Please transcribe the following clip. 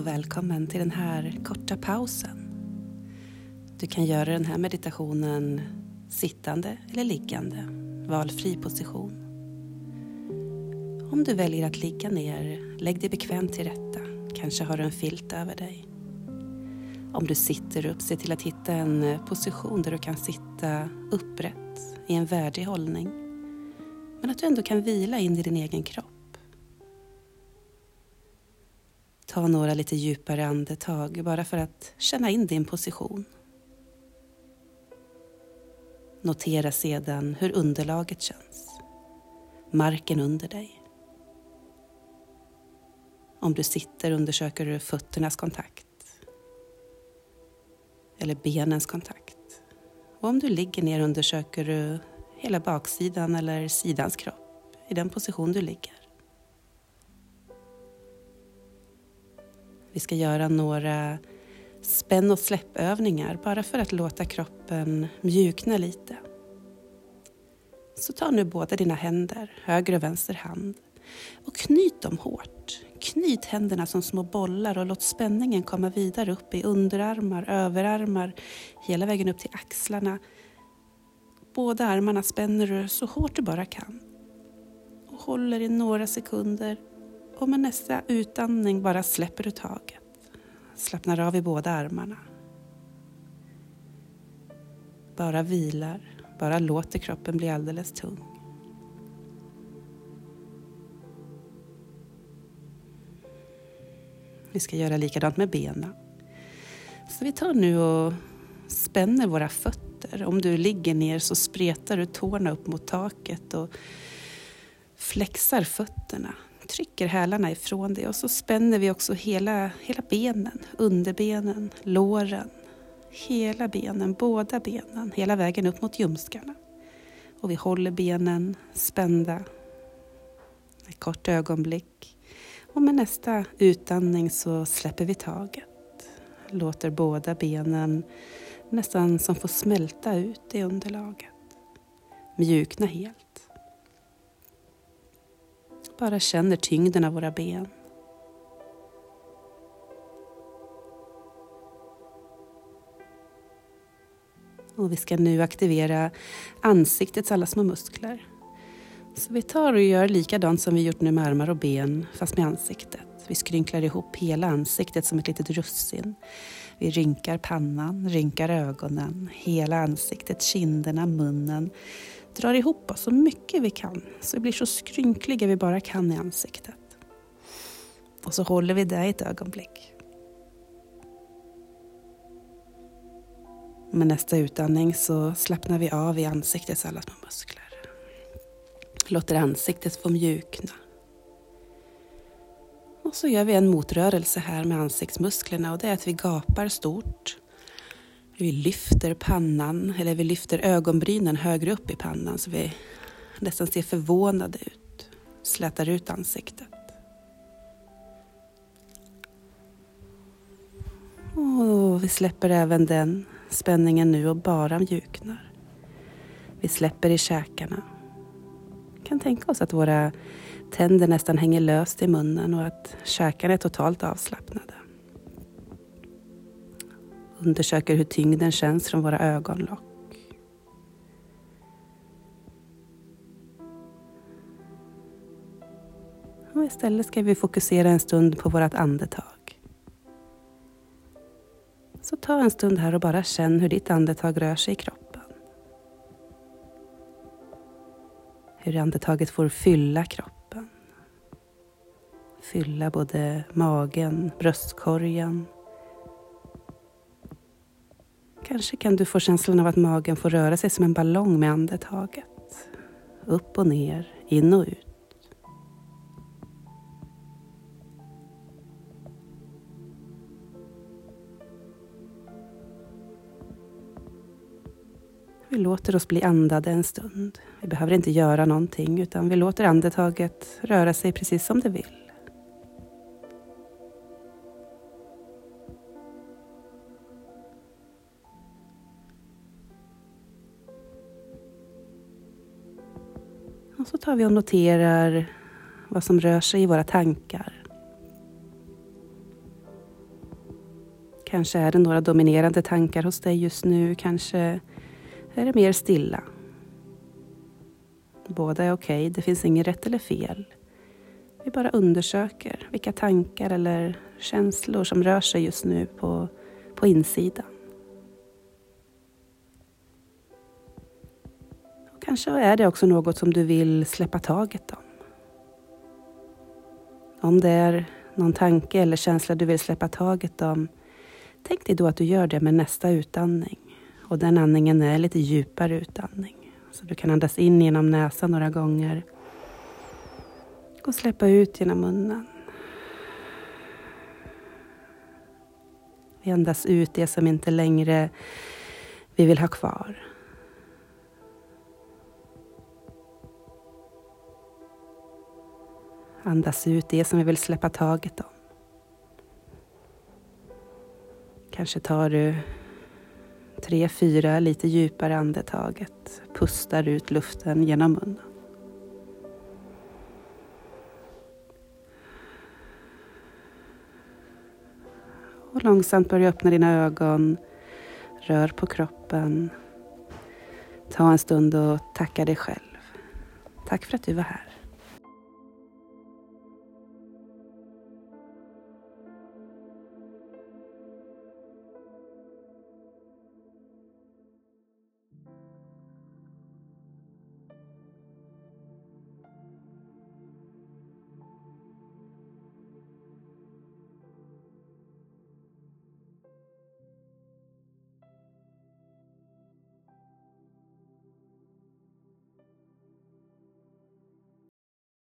Hej och välkommen till den här korta pausen. Du kan göra den här meditationen sittande eller liggande, valfri position. Om du väljer att ligga ner, lägg dig bekvämt till rätta. Kanske har du en filt över dig. Om du sitter upp, se till att hitta en position där du kan sitta upprätt i en värdig hållning. Men att du ändå kan vila in i din egen kropp. Ta några lite djupare andetag bara för att känna in din position. Notera sedan hur underlaget känns. Marken under dig. Om du sitter undersöker du fötternas kontakt. Eller benens kontakt. Och om du ligger ner undersöker du hela baksidan eller sidans kropp i den position du ligger. Vi ska göra några spänn och släppövningar bara för att låta kroppen mjukna lite. Så ta nu båda dina händer, höger och vänster hand och knyt dem hårt. Knyt händerna som små bollar och låt spänningen komma vidare upp i underarmar, överarmar, hela vägen upp till axlarna. Båda armarna spänner du så hårt du bara kan. Och håller i några sekunder och med nästa utandning bara släpper du taget. Slappnar av i båda armarna. Bara vilar, bara låter kroppen bli alldeles tung. Vi ska göra likadant med benen. Så vi tar nu och spänner våra fötter. Om du ligger ner så spretar du tårna upp mot taket och flexar fötterna trycker hälarna ifrån dig och så spänner vi också hela, hela benen, underbenen, låren, hela benen, båda benen, hela vägen upp mot ljumskarna. Och vi håller benen spända ett kort ögonblick. Och med nästa utandning så släpper vi taget. Låter båda benen nästan som få smälta ut i underlaget. Mjukna helt bara känner tyngden av våra ben. Och vi ska nu aktivera ansiktets alla små muskler. Så vi tar och gör likadant som vi gjort nu med armar och ben, fast med ansiktet. Vi skrynklar ihop hela ansiktet som ett litet russin. Vi rynkar pannan, rynkar ögonen, hela ansiktet, kinderna, munnen drar ihop oss så mycket vi kan så vi blir så skrynkliga vi bara kan i ansiktet. Och så håller vi det i ett ögonblick. Med nästa utandning så slappnar vi av i ansiktets alla små muskler. Låter ansiktet få mjukna. Och så gör vi en motrörelse här med ansiktsmusklerna och det är att vi gapar stort vi lyfter pannan, eller vi lyfter ögonbrynen högre upp i pannan så vi nästan ser förvånade ut. Slätar ut ansiktet. Och vi släpper även den spänningen nu och bara mjuknar. Vi släpper i käkarna. Vi kan tänka oss att våra tänder nästan hänger löst i munnen och att käkarna är totalt avslappnade undersöker hur tyngden känns från våra ögonlock. Och istället ska vi fokusera en stund på vårt andetag. Så ta en stund här och bara känn hur ditt andetag rör sig i kroppen. Hur andetaget får fylla kroppen. Fylla både magen, bröstkorgen, Kanske kan du få känslan av att magen får röra sig som en ballong med andetaget. Upp och ner, in och ut. Vi låter oss bli andade en stund. Vi behöver inte göra någonting utan vi låter andetaget röra sig precis som det vill. Och så tar vi och noterar vad som rör sig i våra tankar. Kanske är det några dominerande tankar hos dig just nu. Kanske är det mer stilla. Båda är okej, okay. det finns inget rätt eller fel. Vi bara undersöker vilka tankar eller känslor som rör sig just nu på, på insidan. Kanske är det också något som du vill släppa taget om. Om det är någon tanke eller känsla du vill släppa taget om, tänk dig då att du gör det med nästa utandning. Och den andningen är lite djupare utandning. Så du kan andas in genom näsan några gånger och släppa ut genom munnen. Vi andas ut det som inte längre vi vill ha kvar. Andas ut det som vi vill släppa taget om. Kanske tar du tre, fyra lite djupare andetaget. Pustar ut luften genom munnen. Och långsamt börja öppna dina ögon. Rör på kroppen. Ta en stund och tacka dig själv. Tack för att du var här.